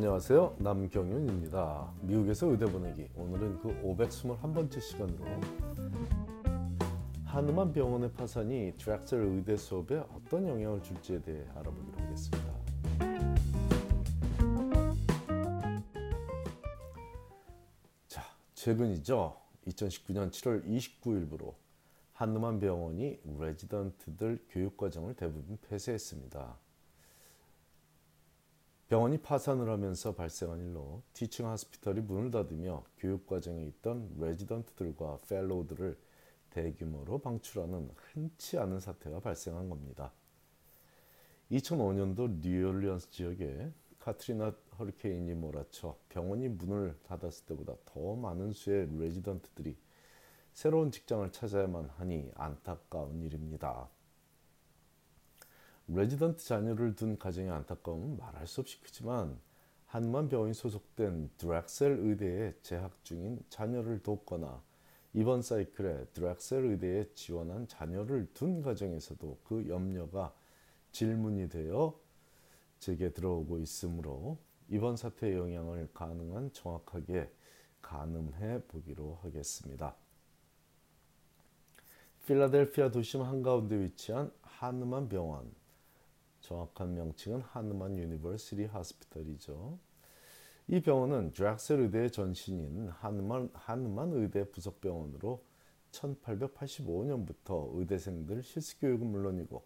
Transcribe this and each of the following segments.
안녕하세요. 남경윤입니다. 미국에서 의대 보내기. 오늘은 그 521번째 시간으로 하누만 병원의 파산이 드렉셀 의대 수업에 어떤 영향을 줄지에 대해 알아보기로 하겠습니다. 자, 최근이죠. 2019년 7월 29일부로 한누만 병원이 레지던트들 교육 과정을 대부분 폐쇄했습니다. 병원이 파산을 하면서 발생한 일로 teaching hospital이 문을 닫으며 교육 과정에 있던 레지던트들과 fellow들을 대규모로 방출하는 흔치 않은 사태가 발생한 겁니다. 2005년도 뉴올리언스 지역에 카트리나 허리케인이 몰아쳐 병원이 문을 닫았을 때보다 더 많은 수의 레지던트들이 새로운 직장을 찾아야만 하니 안타까운 일입니다. 레지던트 자녀를 둔 가정의 안타까움은 말할 수 없이 크지만 하누만 병원이 소속된 드렉셀 의대에 재학 중인 자녀를 두거나 이번 사이클에 드렉셀 의대에 지원한 자녀를 둔 가정에서도 그 염려가 질문이 되어 제게 들어오고 있으므로 이번 사태의 영향을 가능한 정확하게 가늠해 보기로 하겠습니다. 필라델피아 도심 한가운데 위치한 하누만 병원 정확한 명칭은 Hahnemann University Hospital이죠. 이 병원은 드렉셀 의대의 전신인 하누만, 하누만 의대 부속병원으로 1885년부터 의대생들 실습교육은 물론이고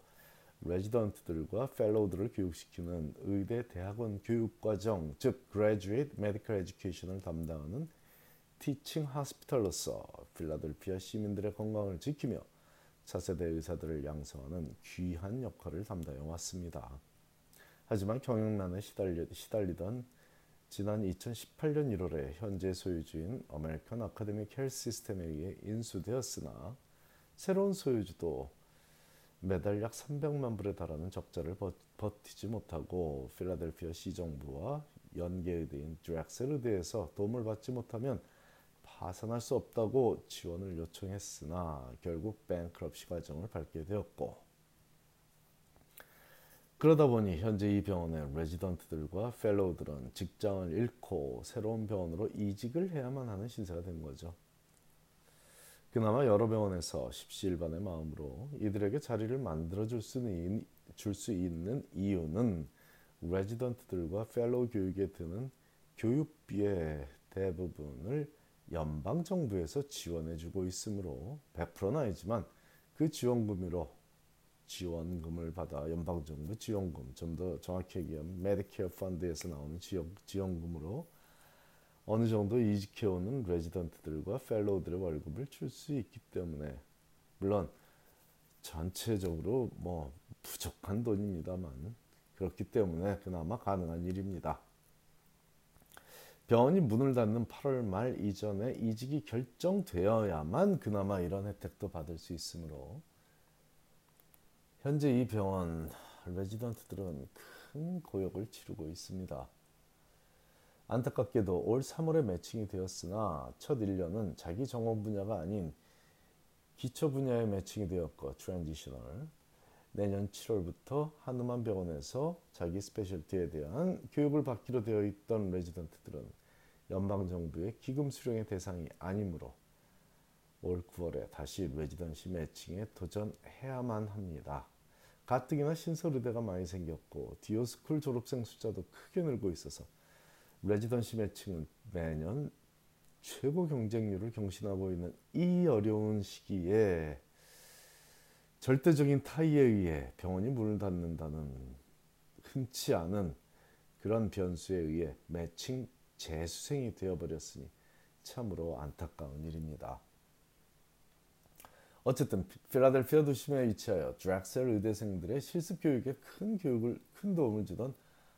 레지던트들과 fellow들을 교육시키는 의대 대학원 교육과정 즉 Graduate Medical Education을 담당하는 teaching hospital로서 필라델피아 시민들의 건강을 지키며 차세대 의사들을 양성하는 귀한 역할을 담당해 왔습니다. 하지만 경영난에 시달리, 시달리던 지난 2018년 1월에 현재 소유주인 American Academic Health System에 의해 인수되었으나 새로운 소유주도 매달 약 300만 불에 달하는 적자를 버티지 못하고 필라델피아 시정부와 연계의대인 드렉셀 의대에서 도움을 받지 못하면 파산할 수 없다고 지원을 요청했으나 결국 뱅크럽시 과정을 밟게 되었고 그러다 보니 현재 이 병원의 레지던트들과 펠로우들은 직장을 잃고 새로운 병원으로 이직을 해야만 하는 신세가 된 거죠. 그나마 여러 병원에서 십시일반의 마음으로 이들에게 자리를 만들어 줄 수 있는, 있는 이유는 레지던트들과 fellow 교육에 드는 교육비의 대부분을 연방 정부에서 지원해 주고 있으므로 100%는 아니지만 그 지원금으로 지원금을 받아 연방 정부 지원금 좀 더 정확히 얘기하면 Medicare fund에서 나오는 지원, 지원금으로 어느 정도 이직해 오는 레지던트들과 fellow들의 월급을 줄 수 있기 때문에 물론 전체적으로 뭐 부족한 돈입니다만 그렇기 때문에 그나마 가능한 일입니다. 병원이 문을 닫는 8월 말 이전에 이직이 결정되어야만 그나마 이런 혜택도 받을 수 있으므로 현재 이 병원 레지던트들은 큰 고역을 치르고 있습니다. 안타깝게도 올 3월에 매칭이 되었으나 첫 1년은 자기 전공 분야가 아닌 기초 분야에 matching이 되었고 transitional 내년 7월부터 하누만 병원에서 자기 specialty에 대한 교육을 받기로 되어 있던 레지던트들은 연방 정부의 기금 수령의 대상이 아니므로 올 9월에 다시 residency matching에 도전해야만 합니다. 가뜩이나 신설의대가 많이 생겼고 DO school 졸업생 숫자도 크게 늘고 있어서 residency matching은 매년 최고 경쟁률을 경신하고 있는 이 어려운 시기에 절대적인 타이에 의해 병원이 문을 닫는다는 흔치 않은 그런 변수에 의해 매칭 재수생이 되어버렸으니 참으로 안타까운 일입니다. 어쨌든 필라델피아 도심에 위치하여 드렉셀 의대생들의 실습 교육에 큰 교육을 큰 도움을 주던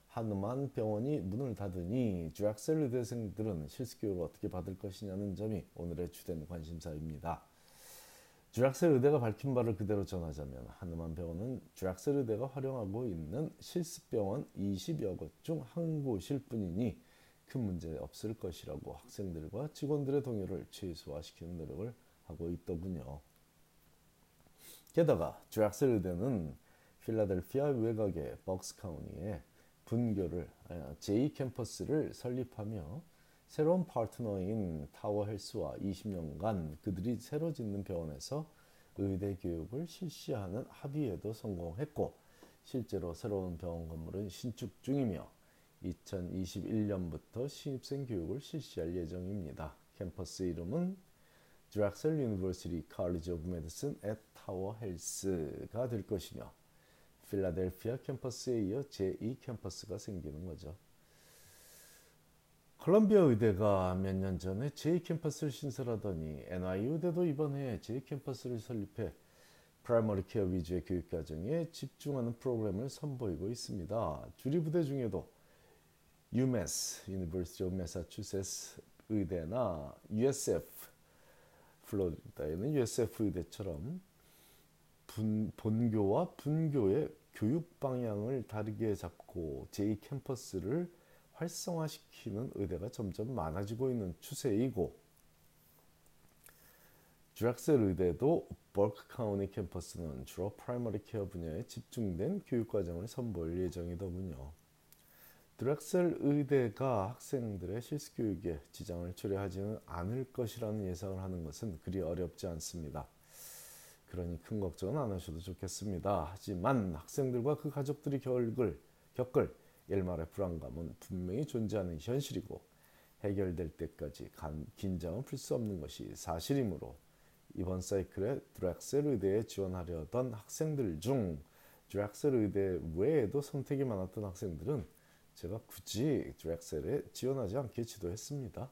하누만 병원이 문을 닫으니 드렉셀 의대생들은 실습 교육을 어떻게 받을 것이냐는 점이 오늘의 주된 관심사입니다. 주락셀 의대가 밝힌 바를 그대로 전하자면 하누만 병원은 주락셀 의대가 활용하고 있는 실습병원 20여 곳 중 한 곳일 뿐이니 큰 문제 없을 것이라고 학생들과 직원들의 동요를 최소화시키는 노력을 하고 있더군요. 게다가 주락셀 의대는 필라델피아 외곽의 벅스 카운티에 분교를 제2 캠퍼스를 설립하며 새로운 파트너인 타워 헬스와 20년간 그들이 새로 짓는 병원에서 의대 교육을 실시하는 합의에도 성공했고 실제로 새로운 병원 건물은 신축 중이며 2021년부터 신입생 교육을 실시할 예정입니다. 캠퍼스 이름은 of Medicine at Tower Health가 될 것이며 필라델피아 캠퍼스에 이어 제2 캠퍼스가 생기는 거죠. 콜롬비아 의대가 몇 년 전에 제2 캠퍼스를 신설하더니 NYU 의대도 이번 해에 제2 캠퍼스를 설립해 primary care 위주의 교육 과정에 집중하는 프로그램을 선보이고 있습니다. 주립 의대 중에도 UMass, University of Massachusetts 의대나 USF, 플로리다에는 USF 의대처럼 분, 본교와 분교의 교육 방향을 다르게 잡고 제2 캠퍼스를 활성화시키는 의대가 점점 많아지고 있는 추세이고 드렉셀 의대도 벅스 카운티 캠퍼스는 주로 primary care 분야에 집중된 교육 과정을 선보일 예정이더군요. 드락셀 의대가 학생들의 실습 교육에 지장을 초래하지는 않을 것이라는 예상을 하는 것은 그리 어렵지 않습니다. 그러니 큰 걱정은 안 하셔도 좋겠습니다. 하지만 학생들과 그 가족들이 겪을, 겪을 일말의 불안감은 분명히 존재하는 현실이고 해결될 때까지 간, 긴장은 풀 수 없는 것이 사실이므로 이번 사이클에 드락셀 의대에 지원하려던 학생들 중 드락셀 의대 외에도 선택이 많았던 학생들은 제가 굳이 드락셀에 지원하지 않게 지도했습니다.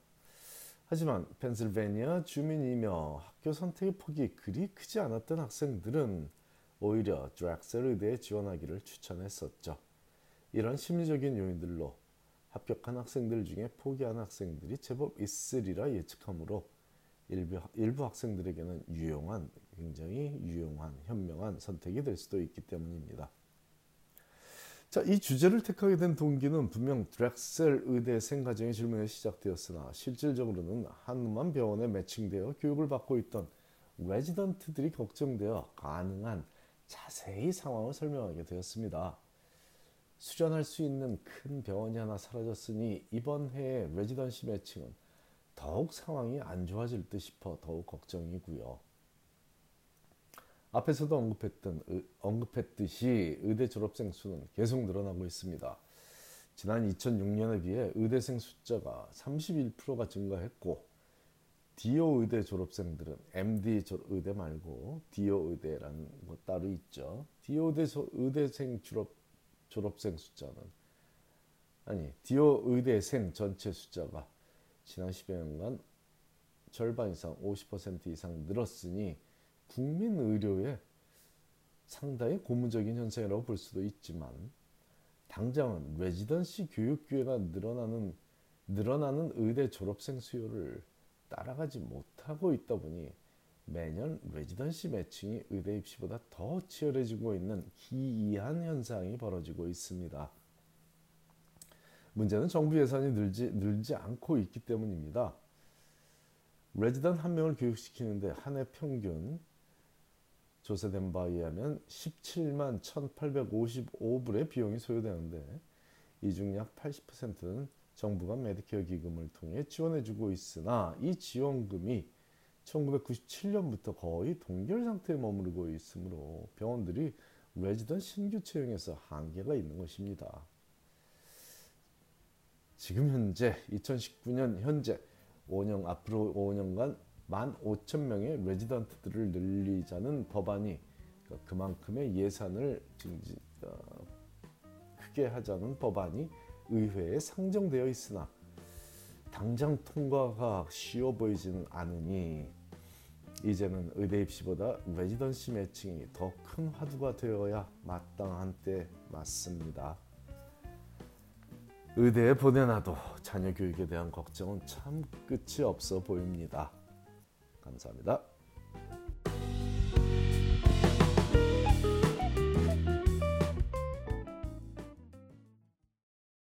하지만 펜실베니아 주민이며 학교 선택의 폭이 그리 크지 않았던 학생들은 오히려 드락셀 의대에 지원하기를 추천했었죠. 이런 심리적인 요인들로 합격한 학생들 중에 포기한 학생들이 제법 있으리라 예측하므로 일부, 일부 학생들에게는 유용한 굉장히 유용한 현명한 선택이 될 수도 있기 때문입니다. 자, 이 주제를 택하게 된 동기는 분명 드렉셀 의대 생가정의 질문에 시작되었으나 실질적으로는 한우만 병원에 매칭되어 교육을 받고 있던 레지던트들이 걱정되어 가능한 자세히 상황을 설명하게 되었습니다. 수련할 수 있는 큰 병원이 하나 사라졌으니 이번 해의 레지던시 매칭은 더욱 상황이 안 좋아질 듯 싶어 더욱 걱정이고요. 앞에서도 언급했던 언급했듯이 의대 졸업생 수는 계속 늘어나고 있습니다. 지난 2006년에 비해 의대생 숫자가 31%가 증가했고 디오 의대 졸업생들은 MD 의대 말고 디오 의대라는 거 따로 있죠. 디오 의대 의대생 졸업 졸업생 숫자는. 아니 디오 의대생 전체 숫자가 지난 10여 년간 절반 이상 50% 이상 늘었으니 국민 의료에 상당히 고무적인 현상이라고 볼 수도 있지만 당장은 레지던시 교육 기회가 늘어나는 늘어나는 의대 졸업생 수요를 따라가지 못하고 있다 보니 매년 레지던시 매칭이 의대 입시보다 더 치열해지고 있는 기이한 현상이 벌어지고 있습니다. 문제는 정부 예산이 늘지, 늘지 않고 있기 때문입니다. 레지던트 한 명을 교육시키는데 한 해 평균 조사된 바에 의하면 17만 1,855불의 비용이 소요되는데 이 중 약 80%는 정부가 메디케어 기금을 통해 지원해주고 있으나 이 지원금이 1997년부터 거의 동결 상태에 머무르고 있으므로 병원들이 레지던 신규 채용에서 한계가 있는 것입니다. 지금 현재 2019년 현재 5년 앞으로 5년간 15,000명의 레지던트들을 늘리자는 법안이 그만큼의 예산을 어, 크게 하자는 법안이 의회에 상정되어 있으나 당장 통과가 쉬워 보이지는 않으니 이제는 의대 입시보다 레지던시 매칭이 더 큰 화두가 되어야 마땅한 때 맞습니다. 의대에 보내놔도 자녀 교육에 대한 걱정은 참 끝이 없어 보입니다. 감사합니다.